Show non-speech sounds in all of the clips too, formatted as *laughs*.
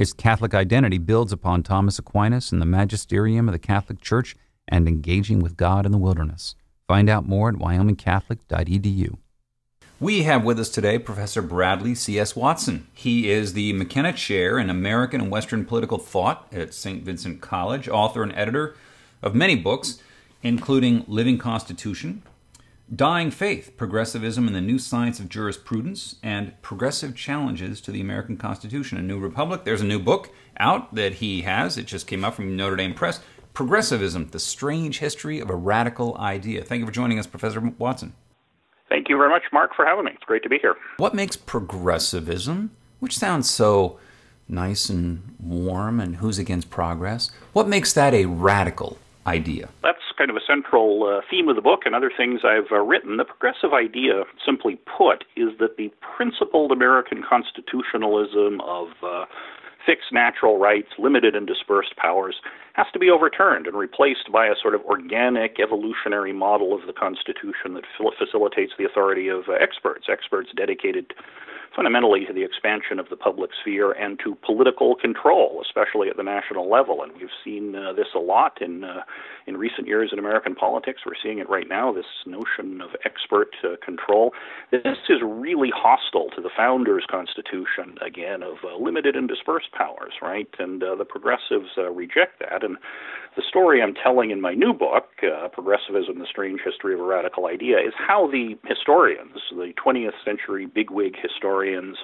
Its Catholic identity builds upon Thomas Aquinas and the magisterium of the Catholic Church and engaging with God in the wilderness. Find out more at wyomingcatholic.edu. We have with us today Professor Bradley C.S. Watson. He is the McKenna Chair in American and Western Political Thought at St. Vincent College, author and editor of many books, including Living Constitution, Dying Faith Progressivism and the New Science of Jurisprudence, and Progressive Challenges to the American Constitution, A New Republic. There's a new book out that he has. It just came out from Notre Dame Press Progressivism The Strange History of a Radical Idea. Thank you for joining us, Professor Watson. Thank you very much, Mark, for having me. It's great to be here. What makes progressivism, which sounds so nice and warm, and who's against progress, what makes that a radical idea? That's kind of a central uh, theme of the book and other things I've uh, written. The progressive idea, simply put, is that the principled American constitutionalism of uh, fixed natural rights, limited and dispersed powers, has to be overturned and replaced by a sort of organic evolutionary model of the Constitution that facilitates the authority of uh, experts, experts dedicated fundamentally to the expansion of the public sphere and to political control, especially at the national level. And we've seen uh, this a lot in uh, in recent years in American politics. We're seeing it right now. This notion of expert uh, control. This is really hostile to the founders' constitution again of uh, limited and dispersed powers, right? And uh, the progressives uh, reject that. And the story I'm telling in my new book, Progressivism: The Strange History of a Radical Idea, is how the historians, the 20th century bigwig historians historians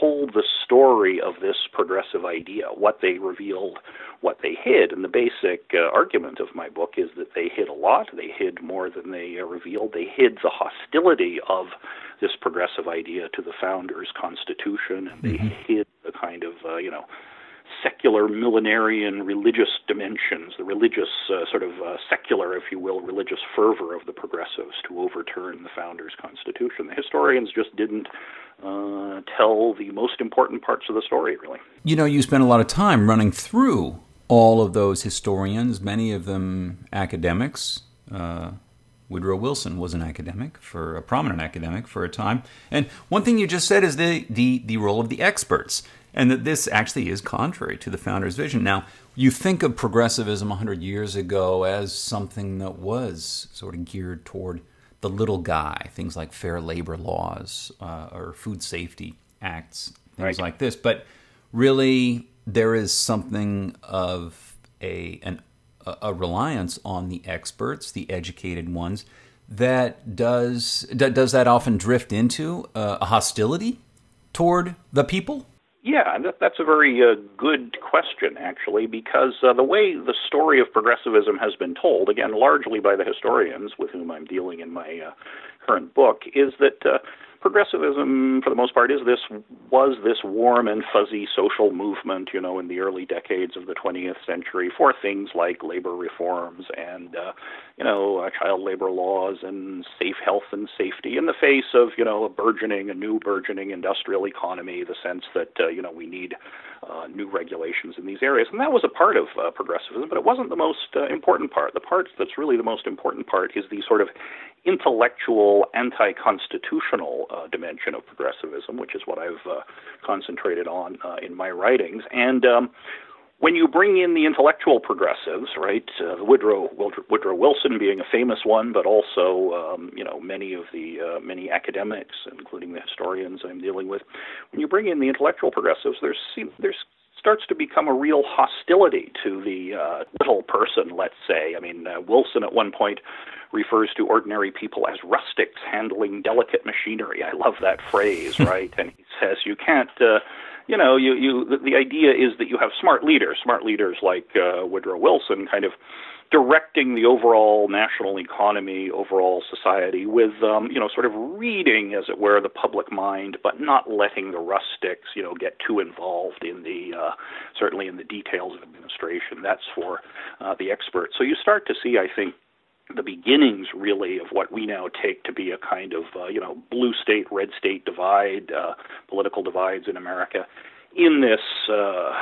told the story of this progressive idea, what they revealed, what they hid. And the basic uh, argument of my book is that they hid a lot. They hid more than they uh, revealed. They hid the hostility of this progressive idea to the founders' constitution, and they mm-hmm. hid the kind of, uh, you know, secular millenarian religious dimensions, the religious uh, sort of uh, secular, if you will, religious fervor of the progressives to overturn the founders' constitution. The historians just didn't uh, tell the most important parts of the story, really. You know, you spent a lot of time running through all of those historians, many of them academics. Uh, Woodrow Wilson was an academic for a prominent academic for a time. And one thing you just said is the the, the role of the experts and that this actually is contrary to the founder's vision. Now, you think of progressivism 100 years ago as something that was sort of geared toward the little guy, things like fair labor laws uh, or food safety acts, things right. like this. But really, there is something of a an, a reliance on the experts, the educated ones, that does does that often drift into uh, a hostility toward the people. Yeah, that, that's a very uh, good question, actually, because uh, the way the story of progressivism has been told, again, largely by the historians with whom I'm dealing in my uh, current book, is that uh, progressivism, for the most part, is this was this warm and fuzzy social movement, you know, in the early decades of the 20th century for things like labor reforms and, uh, you know, uh, child labor laws and safe health and safety in the face of, you know, a burgeoning, a new burgeoning industrial economy, the sense that, uh, you know, we need uh, new regulations in these areas. And that was a part of uh, progressivism, but it wasn't the most uh, important part. The part that's really the most important part is the sort of intellectual, anti constitutional uh, dimension of progressivism, which is what I've uh, concentrated on uh, in my writings. And um, when you bring in the intellectual progressives, right, uh, Woodrow Woodrow Wilson being a famous one, but also um, you know many of the uh, many academics, including the historians I'm dealing with, when you bring in the intellectual progressives, there's there's starts to become a real hostility to the uh, little person, let's say. I mean, uh, Wilson at one point refers to ordinary people as rustics handling delicate machinery. I love that phrase, *laughs* right? and he says you can't. Uh, you know, you, you the, the idea is that you have smart leaders, smart leaders like uh, Woodrow Wilson, kind of directing the overall national economy, overall society, with um, you know sort of reading, as it were, the public mind, but not letting the rustics you know get too involved in the uh, certainly in the details of administration. That's for uh, the experts. So you start to see, I think, the beginnings really of what we now take to be a kind of uh, you know blue state red state divide uh, political divides in America in this uh,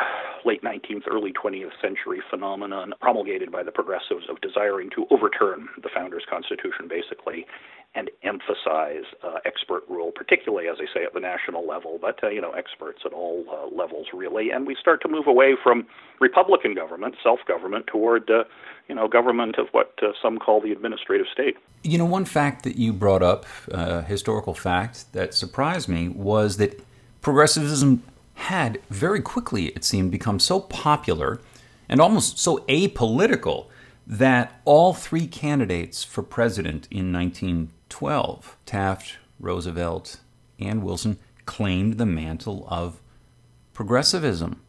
late 19th, early 20th century phenomenon promulgated by the progressives of desiring to overturn the founders' constitution, basically, and emphasize uh, expert rule, particularly, as I say, at the national level, but uh, you know, experts at all uh, levels, really. And we start to move away from Republican government, self-government, toward uh, you know, government of what uh, some call the administrative state. You know, one fact that you brought up, uh, historical fact that surprised me, was that progressivism had very quickly, it seemed, become so popular and almost so apolitical that all three candidates for president in 1912, Taft, Roosevelt, and Wilson, claimed the mantle of progressivism.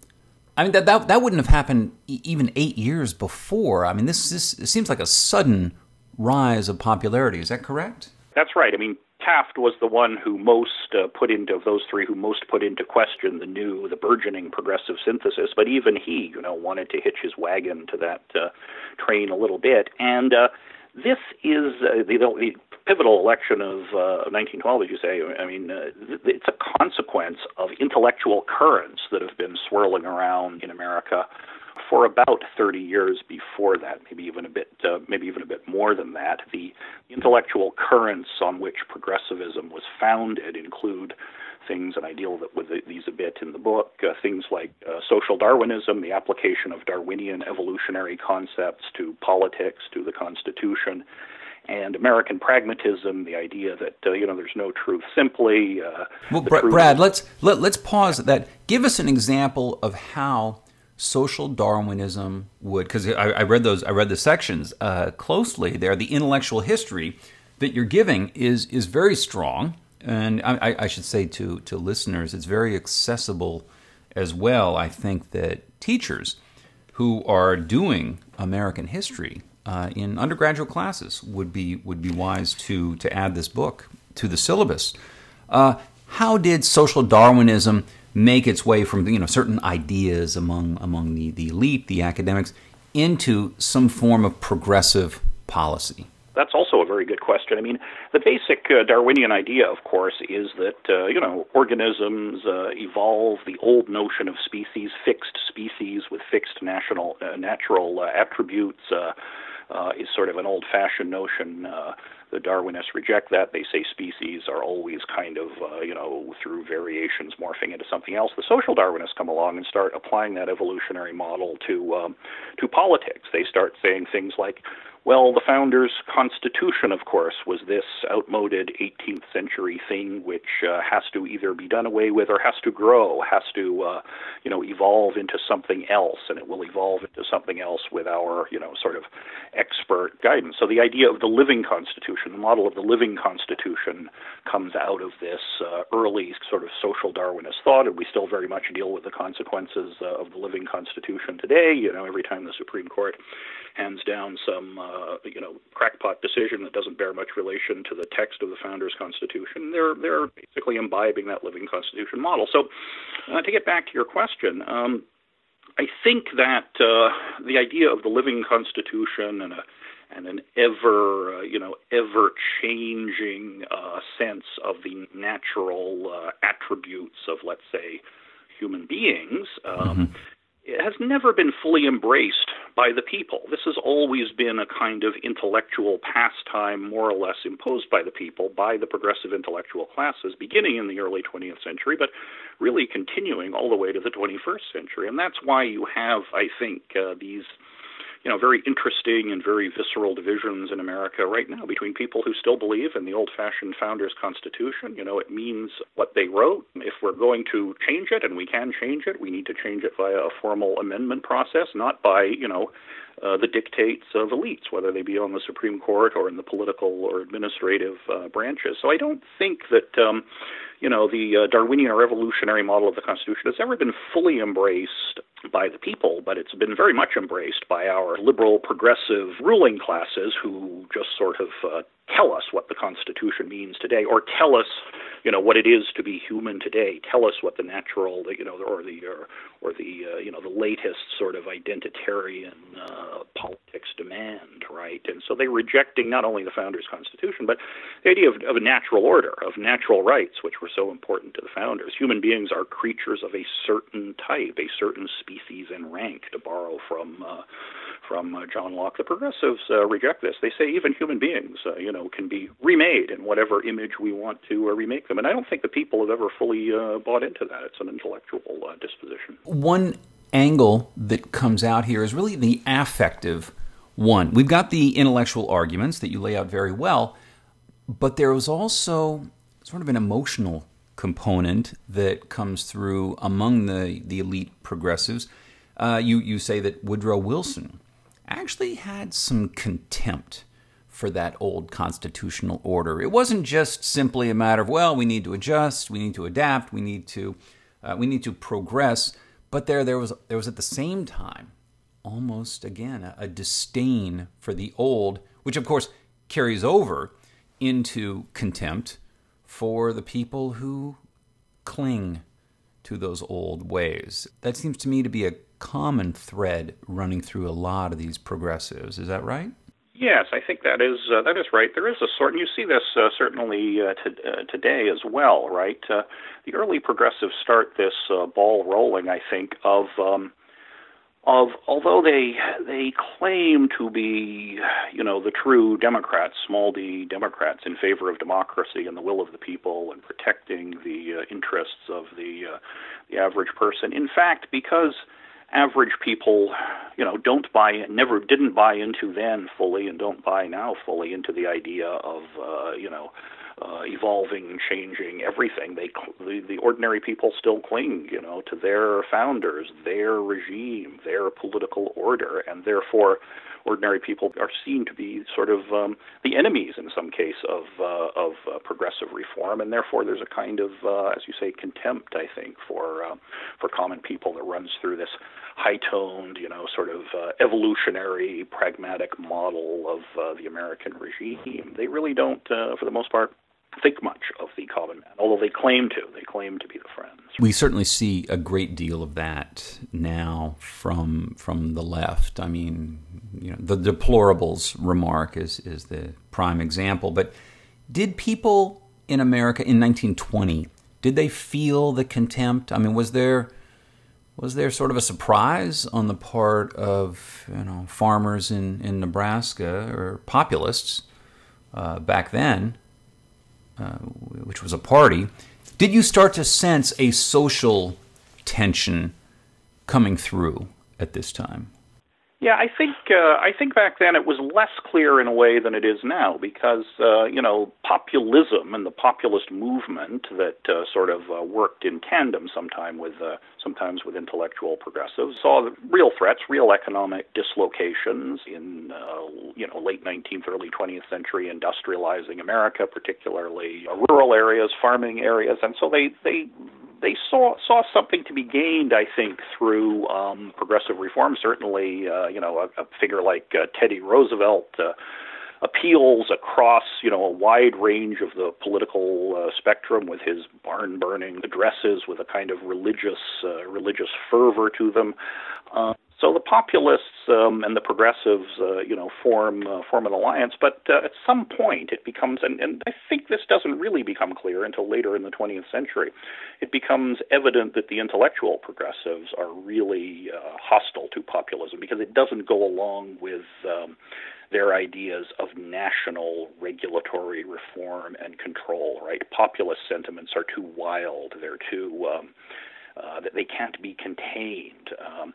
I mean, that, that, that wouldn't have happened even eight years before. I mean, this, this seems like a sudden rise of popularity. Is that correct? That's right. I mean, Taft was the one who most uh, put into of those three who most put into question the new, the burgeoning progressive synthesis. But even he, you know, wanted to hitch his wagon to that uh, train a little bit. And uh, this is uh, the, the pivotal election of uh, 1912, as you say. I mean, uh, it's a consequence of intellectual currents that have been swirling around in America for about 30 years before that, maybe even a bit, uh, maybe even a bit more than that. The intellectual currents on which progressivism was founded include things, and I deal with these a bit in the book, uh, things like uh, social Darwinism, the application of Darwinian evolutionary concepts to politics, to the Constitution, and American pragmatism, the idea that uh, you know there's no truth simply. Uh, well, Br- Brad, let's let, let's pause at that. Give us an example of how social Darwinism would, because I, I, read those, I read the sections uh, closely there. The intellectual history that you're giving is is very strong, and I, I should say to to listeners, it's very accessible as well. I think that teachers who are doing American history uh, in undergraduate classes would be would be wise to to add this book to the syllabus. Uh, how did social Darwinism make its way from you know certain ideas among among the, the elite, the academics, into some form of progressive policy? That's also a very good question. I mean, the basic uh, Darwinian idea, of course, is that uh, you know organisms uh, evolve. The old notion of species, fixed species with fixed national uh, natural uh, attributes, uh, is sort of an old-fashioned notion the Darwinists reject that. They say species are always kind of, uh, you know, through variations morphing into something else. The social Darwinists come along and start applying that evolutionary model to um, to politics. They start saying things like, well, the founders' constitution, of course, was this outmoded 18th century thing which uh, has to either be done away with or has to grow, has to, uh, you know, evolve into something else, and it will evolve into something else with our, you know, sort of expert guidance. So the idea of the living constitution, the model of the living constitution, comes out of this uh, early sort of social Darwinist thought, and we still very much deal with the consequences uh, of the living constitution today. You know, every time the Supreme Court hands down some uh, you know crackpot decision that doesn't bear much relation to the text of the founders' constitution. They're they're basically imbibing that living constitution model. So, uh, to get back to your question. Um, I think that uh, the idea of the living constitution and a and an ever uh, you know ever changing uh, sense of the natural uh, attributes of let's say human beings um, mm-hmm has never been fully embraced by the people. This has always been a kind of intellectual pastime, more or less imposed by the people, by the progressive intellectual classes, beginning in the early 20th century, but really continuing all the way to the 21st century. And that's why you have, I think, uh, these you know, very interesting and very visceral divisions in America right now between people who still believe in the old-fashioned founders' constitution. You know, it means what they wrote. If we're going to change it, and we can change it, we need to change it via a formal amendment process, not by, you know, uh, the dictates of elites, whether they be on the Supreme Court or in the political or administrative uh, branches. So I don't think that um, you know, the uh, Darwinian or evolutionary model of the Constitution has ever been fully embraced by the people, but it's been very much embraced by our liberal, progressive ruling classes who just sort of uh, tell us what the Constitution means today, or tell us, you know, what it is to be human today. Tell us what the natural, you know, or the or, or the uh, you know the latest sort of identitarian uh, politics demand, right? And so they're rejecting not only the founders' Constitution, but the idea of, of a natural order, of natural rights, which were so important to the founders. Human beings are creatures of a certain type, a certain species and rank, to borrow from. Uh, from uh, John Locke. The progressives uh, reject this. They say even human beings, uh, you know, can be remade in whatever image we want to uh, remake them. And I don't think the people have ever fully uh, bought into that. It's an intellectual uh, disposition. One angle that comes out here is really the affective one. We've got the intellectual arguments that you lay out very well, but there was also sort of an emotional component that comes through among the, the elite progressives. Uh, you, you say that Woodrow Wilson actually had some contempt for that old constitutional order. It wasn't just simply a matter of well, we need to adjust, we need to adapt, we need to uh, we need to progress. But there there was there was at the same time almost again a, a disdain for the old, which of course carries over into contempt for the people who cling to those old ways. That seems to me to be a common thread running through a lot of these progressives. Is that right? Yes, I think that is uh, that is right. There is a sort, and you see this uh, certainly uh, to, uh, today as well, right? Uh, the early progressives start this uh, ball rolling, I think, of um, of although they they claim to be, you know, the true Democrats, small d Democrats in favor of democracy and the will of the people and protecting the interests of the the average person. In fact, because average people, you know, don't buy, never didn't buy into then fully, and don't buy now fully into the idea of, uh, you know, uh, evolving, changing everything. They, the, the ordinary people still cling, you know, to their founders, their regime, their political order, and therefore ordinary people are seen to be sort of um, the enemies in some case of uh, of uh, progressive reform, and therefore there's a kind of, uh, as you say, contempt I think for uh, for common people that runs through this high-toned, you know, sort of uh, evolutionary, pragmatic model of uh, the American regime. They really don't, uh, for the most part, think much of the common man, although they claim to. They claim to be the friends. We certainly see a great deal of that now from from the left. I mean, you know, the deplorables remark is is the prime example. But did people in America in 1920 did they feel the contempt? I mean, was there was there sort of a surprise on the part of you know farmers in, in Nebraska or populists uh, back then uh, which was a party, did you start to sense a social tension coming through at this time? Yeah, I think uh, I think back then it was less clear in a way than it is now because uh, you know populism and the populist movement that uh, sort of uh, worked in tandem sometime with uh, sometimes with intellectual progressives saw real threats, real economic dislocations in uh, you know late 19th, early 20th century industrializing America, particularly rural areas, farming areas, and so they they they saw saw something to be gained, I think, through um, progressive reform. Certainly, uh, you know, a, a figure like uh, Teddy Roosevelt uh, appeals across, you know, a wide range of the political uh, spectrum with his barn burning addresses, with a kind of religious uh, religious fervor to them. Uh, so the populists um, and the progressives, uh, you know, form uh, form an alliance. But uh, at some point, it becomes, and, and I think this doesn't really become clear until later in the 20th century. It becomes evident that the intellectual progressives are really uh, hostile to populism because it doesn't go along with um, their ideas of national regulatory reform and control. Right? Populist sentiments are too wild. They're too um, uh, that they can't be contained. Um,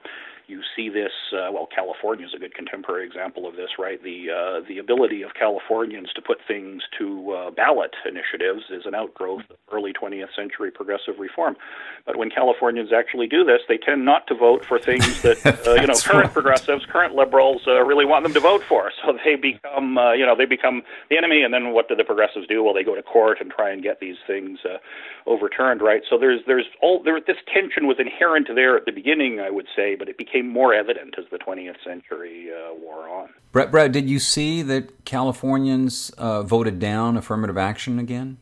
You see this, uh, well, California is a good contemporary example of this, right? The uh, the ability of Californians to put things to uh, ballot initiatives is an outgrowth of early 20th century progressive reform. But when Californians actually do this, they tend not to vote for things that *laughs* uh, you know current right. progressives, current liberals uh, really want them to vote for. So they become uh, you know they become the enemy, and then what do the progressives do? Well, they go to court and try and get these things uh, overturned, right? So there's there's all there this tension was inherent there at the beginning, I would say, but it became more evident as the 20th century uh, wore on. Brett, Brett, did you see that Californians uh, voted down affirmative action again?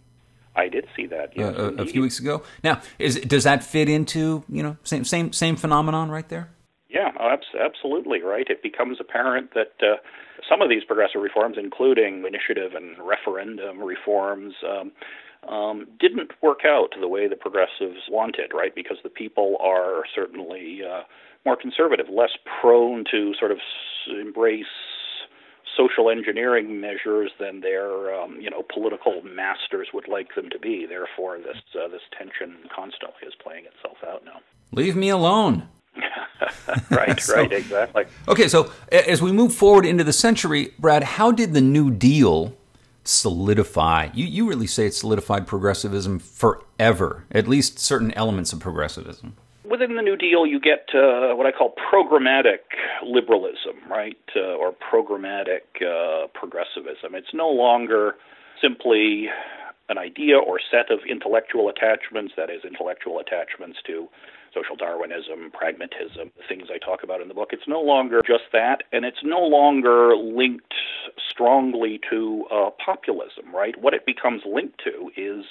I did see that. Yes, uh, a, a, few weeks ago. Now, is does that fit into you know same same same phenomenon right there? Yeah, absolutely right. It becomes apparent that uh, some of these progressive reforms, including initiative and referendum reforms, um, um, didn't work out the way the progressives wanted, right? Because the people are certainly uh, more conservative, less prone to sort of embrace social engineering measures than their um, you know political masters would like them to be. Therefore, this uh, this tension constantly is playing itself out now. Leave me alone. *laughs* *laughs* right, so, right, exactly. Okay, so as we move forward into the century, Brad, how did the New Deal solidify? You you really say it solidified progressivism forever, at least certain elements of progressivism within the New Deal, you get uh, what I call programmatic liberalism, right, uh, or programmatic uh, progressivism. It's no longer simply an idea or set of intellectual attachments, that is, intellectual attachments to social Darwinism, pragmatism, the things I talk about in the book. It's no longer just that, and it's no longer linked strongly to uh, populism, right? What it becomes linked to is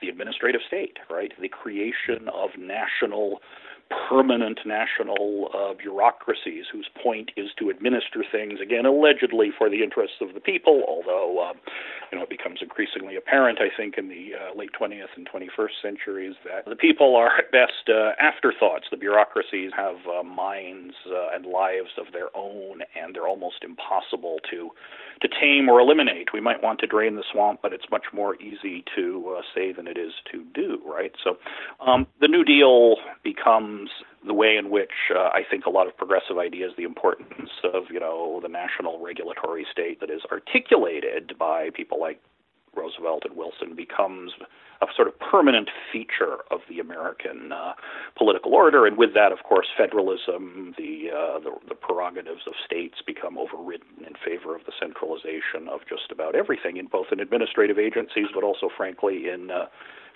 the administrative state, right? The creation of national permanent national uh, bureaucracies whose point is to administer things, again, allegedly for the interests of the people, although, um, you know, it becomes increasingly apparent, I think, in the uh, late 20th and 21st centuries that the people are at best uh, afterthoughts. The bureaucracies have uh, minds uh, and lives of their own, and they're almost impossible to to tame or eliminate. We might want to drain the swamp, but it's much more easy to uh, say than it is to do, right? So um, the New Deal becomes the way in which uh, I think a lot of progressive ideas, the importance of you know the national regulatory state that is articulated by people like Roosevelt and Wilson, becomes a sort of permanent feature of the American uh, political order, and with that, of course, federalism, the, uh, the, the prerogatives of states become overridden in favor of the centralization of just about everything, in both in administrative agencies, but also, frankly, in uh,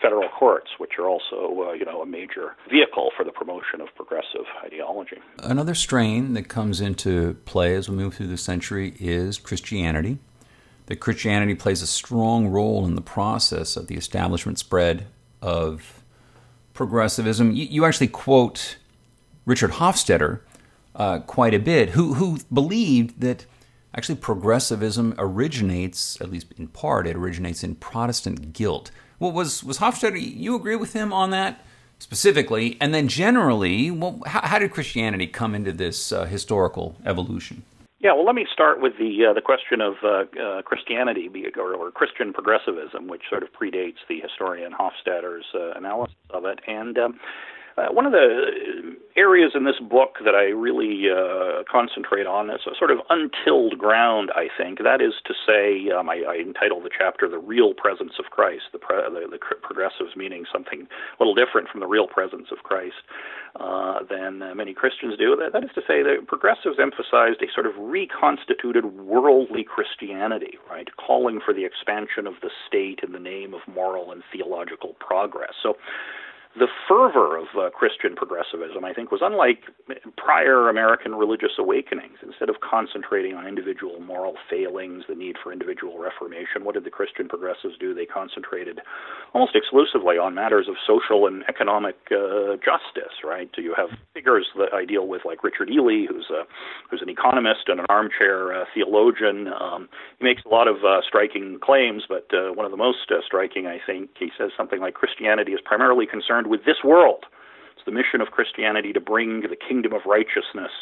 federal courts, which are also, uh, you know, a major vehicle for the promotion of progressive ideology. Another strain that comes into play as we move through the century is Christianity that Christianity plays a strong role in the process of the establishment spread of progressivism. You, you actually quote Richard Hofstadter uh, quite a bit, who, who believed that actually progressivism originates, at least in part, it originates in Protestant guilt. Well, was, was Hofstadter, you agree with him on that? specifically, and then generally, well, how, how did Christianity come into this uh, historical evolution? Yeah, well, let me start with the uh, the question of uh, uh, Christianity or, or, Christian progressivism, which sort of predates the historian Hofstadter's uh, analysis of it. And um, uh, one of the areas in this book that I really uh, concentrate on is a sort of untilled ground, I think. That is to say, um, I, I entitled the chapter The Real Presence of Christ, the, pre- the, the progressives meaning something a little different from the real presence of Christ uh, than uh, many Christians do. That, that is to say, the progressives emphasized a sort of reconstituted worldly Christianity, right, calling for the expansion of the state in the name of moral and theological progress. So the fervor of uh, Christian progressivism, I think, was unlike prior American religious awakenings. Instead of concentrating on individual moral failings, the need for individual reformation, what did the Christian progressives do? They concentrated almost exclusively on matters of social and economic uh, justice, right? So you have figures that I deal with, like Richard Ely, who's a who's an economist and an armchair uh, theologian. Um, he makes a lot of uh, striking claims, but uh, one of the most uh, striking, I think, he says something like Christianity is primarily concerned concerned with this world. It's the mission of Christianity to bring the kingdom of righteousness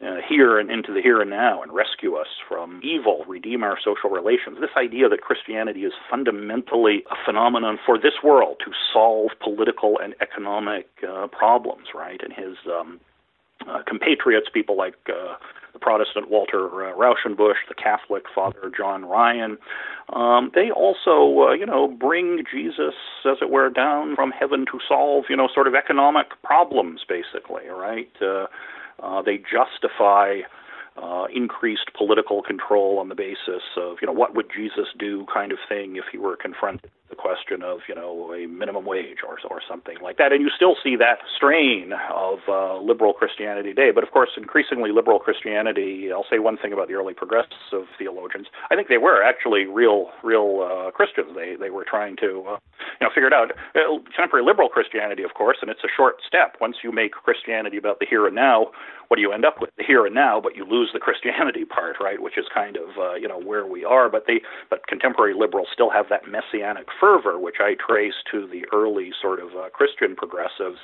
uh, here and into the here and now and rescue us from evil, redeem our social relations. This idea that Christianity is fundamentally a phenomenon for this world to solve political and economic uh, problems, right? And his um, uh, compatriots, people like uh, the Protestant Walter uh, Rauschenbusch, the Catholic Father John Ryan. Um, they also, uh, you know, bring Jesus, as it were, down from heaven to solve, you know, sort of economic problems, basically, right? Uh, uh, they justify uh, increased political control on the basis of, you know, what would Jesus do kind of thing if he were confronted the question of, you know, a minimum wage or, or something like that. And you still see that strain of uh, liberal Christianity today. But of course, increasingly liberal Christianity, I'll say one thing about the early progressive theologians. I think they were actually real, real uh, Christians. They, they were trying to, uh, you know, figure it out. Uh, contemporary liberal Christianity, of course, and it's a short step. Once you make Christianity about the here and now, what do you end up with? The here and now, but you lose the Christianity *laughs* part, right? Which is kind of uh, you know where we are. But they, but contemporary liberals still have that messianic fervor, which I trace to the early sort of uh, Christian progressives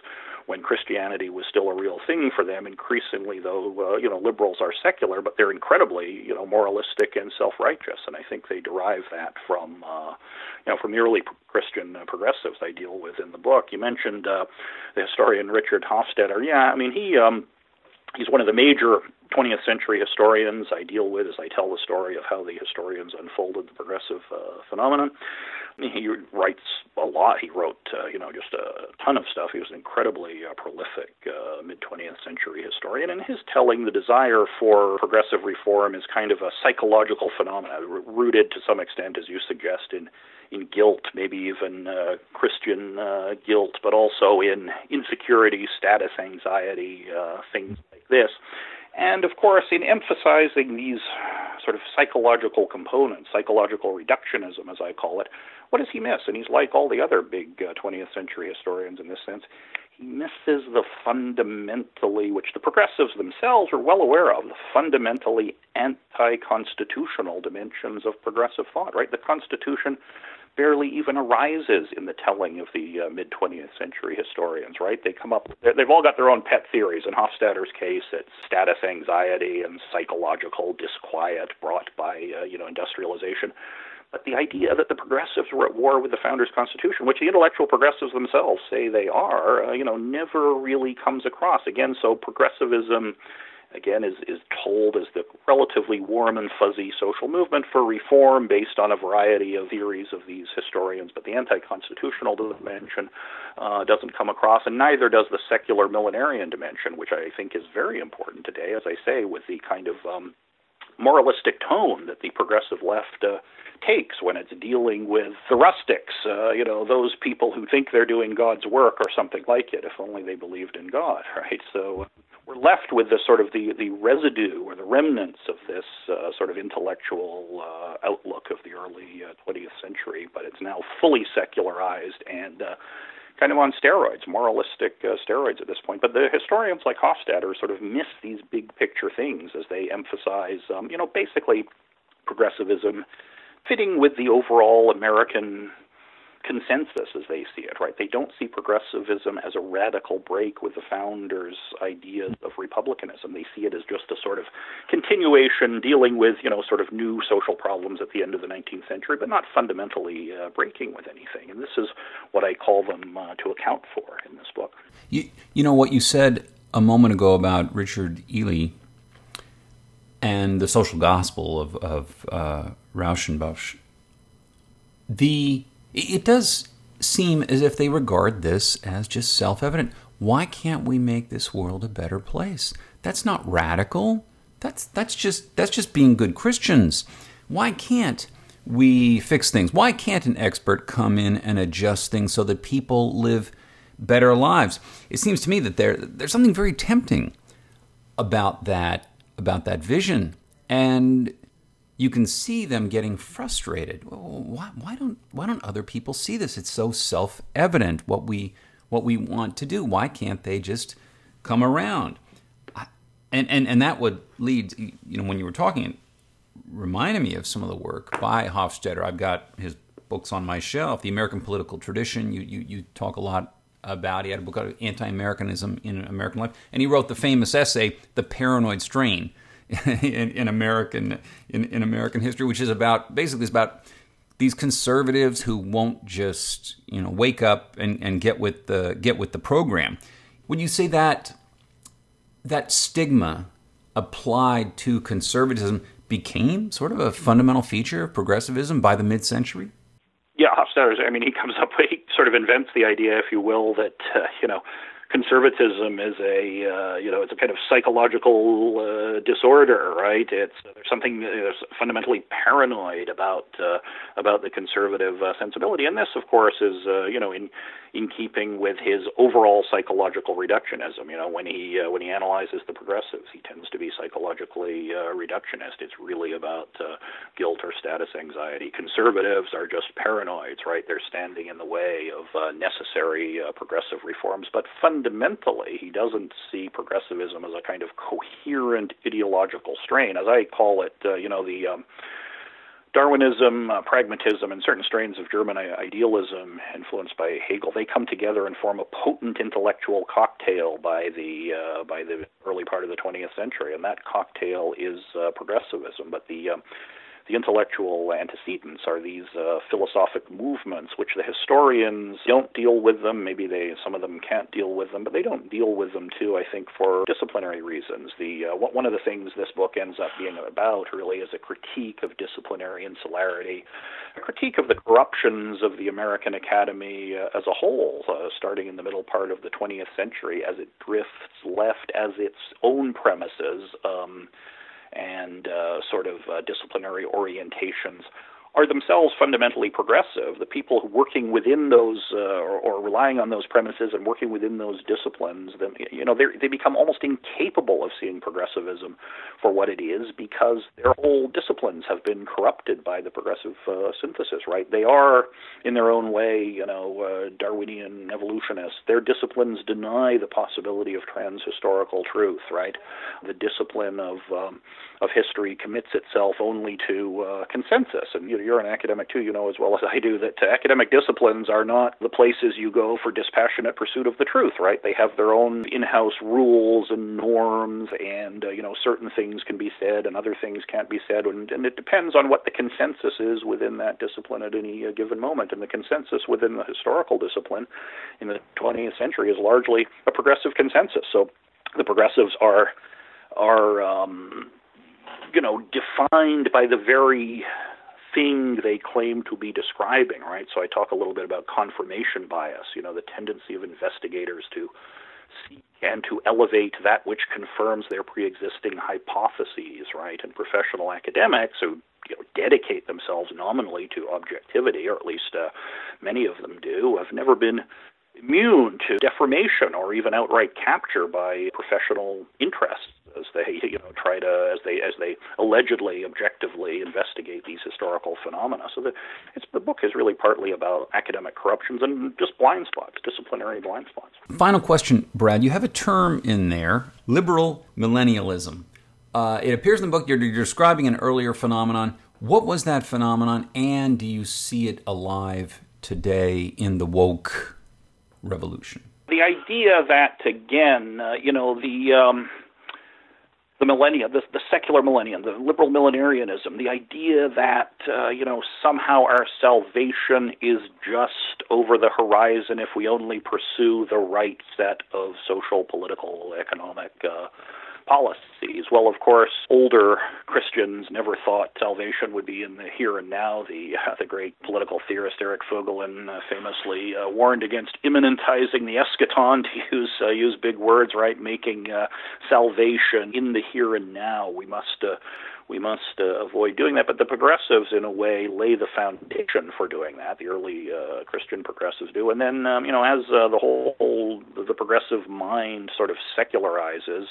when Christianity was still a real thing for them. Increasingly, though, uh, you know, liberals are secular, but they're incredibly, you know, moralistic and self-righteous, and I think they derive that from, uh, you know, from the early Christian uh, progressives I deal with in the book. You mentioned uh, the historian Richard Hofstadter. Yeah, I mean, he. Um, he's one of the major 20th century historians I deal with as I tell the story of how the historians unfolded the progressive uh, phenomenon. He writes a lot. He wrote, uh, you know, just a ton of stuff. He was an incredibly uh, prolific uh, mid 20th century historian. And his telling, the desire for progressive reform is kind of a psychological phenomenon, rooted to some extent, as you suggest, in in guilt, maybe even uh, Christian uh, guilt, but also in insecurity, status anxiety, things like this. And of course, in emphasizing these sort of psychological components, psychological reductionism, as I call it, what does he miss? And he's like all the other big uh, 20th century historians in this sense. He misses the fundamentally, which the progressives themselves are well aware of, the fundamentally anti constitutional dimensions of progressive thought, right? The Constitution barely even arises in the telling of the uh, mid 20th century historians, right? They come up, they've all got their own pet theories. In Hofstadter's case, it's status anxiety and psychological disquiet brought by, uh, you know, industrialization. But the idea that the progressives were at war with the founders' constitution, which the intellectual progressives themselves say they are, uh, you know, never really comes across. Again, so progressivism again, is, is told as the relatively warm and fuzzy social movement for reform based on a variety of theories of these historians, but the anti constitutional dimension uh, doesn't come across, and neither does the secular millenarian dimension, which I think is very important today, as I say, with the kind of um, moralistic tone that the progressive left uh, takes when it's dealing with the rustics, uh, you know, those people who think they're doing God's work or something like it, if only they believed in God, *laughs* right? So we're left with the sort of the, the residue or the remnants of this uh, sort of intellectual uh, outlook of the early uh, 20th century, but it's now fully secularized and uh, kind of on steroids, moralistic uh, steroids at this point. But the historians like Hofstadter sort of miss these big picture things as they emphasize, um, you know, basically progressivism fitting with the overall American consensus as they see it, right? They don't see progressivism as a radical break with the founders' ideas of republicanism. They see it as just a sort of continuation dealing with, you know, sort of new social problems at the end of the 19th century, but not fundamentally uh, breaking with anything. And this is what I call them uh, to account for in this book. You, you know, what you said a moment ago about Richard Ely and the social gospel of, of uh, Rauschenbusch, the it does seem as if they regard this as just self evident. Why can't we make this world a better place? That's not radical. That's, that's, just, that's just being good Christians. Why can't we fix things? Why can't an expert come in and adjust things so that people live better lives? It seems to me that there, there's something very tempting about that, about that vision. And you can see them getting frustrated. Why, why, don't why don't other people see this? It's so self evident what we what we want to do. Why can't they just come around? And and and that would lead you know when you were talking, it reminded me of some of the work by Hofstadter. I've got his books on my shelf. The American Political Tradition. You you you talk a lot about. He had a book on anti-Americanism in American life, and he wrote the famous essay, "The Paranoid Strain." *laughs* in, in, American in, in American history, which is about basically is about these conservatives who won't just you know wake up and, and get with the get with the program. Would you say that that stigma applied to conservatism became sort of a fundamental feature of progressivism by the mid century? Yeah, Hofstadter, I mean, he comes up, with *laughs* he sort of invents the idea, if you will, that, uh, you know, conservatism is a uh, you know it's a kind of psychological uh, disorder, right? It's there's something uh, fundamentally paranoid about uh, about the conservative uh, sensibility, and this, of course, is uh, you know in in keeping with his overall psychological reductionism. You know, when he uh, when he analyzes the progressives, he tends to be psychologically uh, reductionist. It's really about uh, guilt or status anxiety. Conservatives are just paranoids, right? They're standing in the way of uh, necessary uh, progressive reforms. But fundamentally, he doesn't see progressivism as a kind of coherent ideological strain, as I call it. Uh, you know, the um, Darwinism, uh, pragmatism, and certain strains of German idealism influenced by Hegel, they come together and form a potent intellectual cocktail by the uh, by the early part of the 20th century, and that cocktail is uh, progressivism. But the um, the intellectual antecedents are these uh, philosophic movements, which the historians don't deal with them. Maybe they, some of them can't deal with them, but they don't deal with them too. I think for disciplinary reasons. The uh, one of the things this book ends up being about really is a critique of disciplinary insularity, a critique of the corruptions of the American Academy uh, as a whole, uh, starting in the middle part of the 20th century, as it drifts left as its own premises. Um, and uh, sort of uh, disciplinary orientations are themselves fundamentally progressive. The people working within those uh, or, or, relying on those premises and working within those disciplines, them, you know, they become almost incapable of seeing progressivism for what it is because their whole disciplines have been corrupted by the progressive uh, synthesis. Right? They are, in their own way, you know, uh, Darwinian evolutionists. Their disciplines deny the possibility of transhistorical truth. Right? The discipline of um, of history commits itself only to uh, consensus, and you know, you're an academic too, you know as well as I do that academic disciplines are not the places you go for dispassionate pursuit of the truth, right? They have their own in-house rules and norms, and uh, you know certain things can be said and other things can't be said, and, and it depends on what the consensus is within that discipline at any uh, given moment. And the consensus within the historical discipline in the 20th century is largely a progressive consensus. So the progressives are are um, you know defined by the very thing they claim to be describing, right? So I talk a little bit about confirmation bias, you know, the tendency of investigators to seek and to elevate that which confirms their pre-existing hypotheses, right? And professional academics who you know, dedicate themselves nominally to objectivity, or at least uh, many of them do, have never been immune to deformation or even outright capture by professional interests as they *laughs* you know try to as they as they allegedly objectively investigate these historical phenomena. So the it's the book is really partly about academic corruptions and just blind spots, disciplinary blind spots. Final question, Brad. You have a term in there, liberal millennialism. Uh, it appears in the book you're, you're describing an earlier phenomenon. What was that phenomenon, and do you see it alive today in the woke revolution? The idea that, again, uh, you know, the um, the millennium, the, the secular millennium, the liberal millenarianism, the idea that uh, you know somehow our salvation is just over the horizon if we only pursue the right set of social, political, economic uh, policies. Well, of course, older Christians never thought salvation would be in the here and now. The uh, the great political theorist Eric Voegelin uh, famously uh, warned against immanentizing the eschaton, *laughs* to use use big words, right? Making salvation in the here and now. We must we must uh, avoid doing that. But the progressives, in a way, lay the foundation for doing that. The early uh, Christian progressives do, and then um, you know, as uh, the whole the progressive mind sort of secularizes,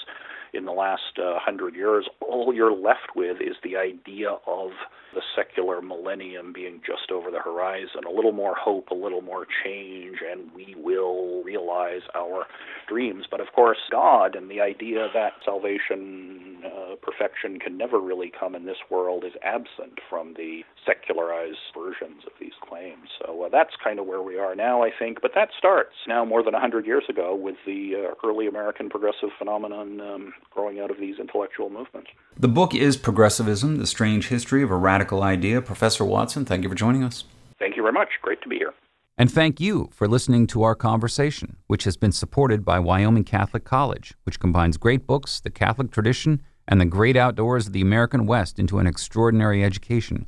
in the last uh, hundred years, all you're left with is the idea of the secular millennium being just over the horizon. A little more hope, a little more change, and we will realize our dreams. But of course, God and the idea that salvation, uh, perfection can never really come in this world is absent from the secularized versions of these claims. So uh, that's kind of where we are now, I think. But that starts now more than 100 years ago with the uh, early American progressive phenomenon um, growing out of these intellectual movements. The book is Progressivism The Strange History of a Radical Idea. Professor Watson, thank you for joining us. Thank you very much. Great to be here. And thank you for listening to our conversation, which has been supported by Wyoming Catholic College, which combines great books, the Catholic tradition, and the great outdoors of the American West into an extraordinary education.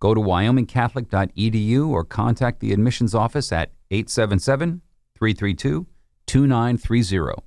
Go to wyomingcatholic.edu or contact the admissions office at 877 332 2930.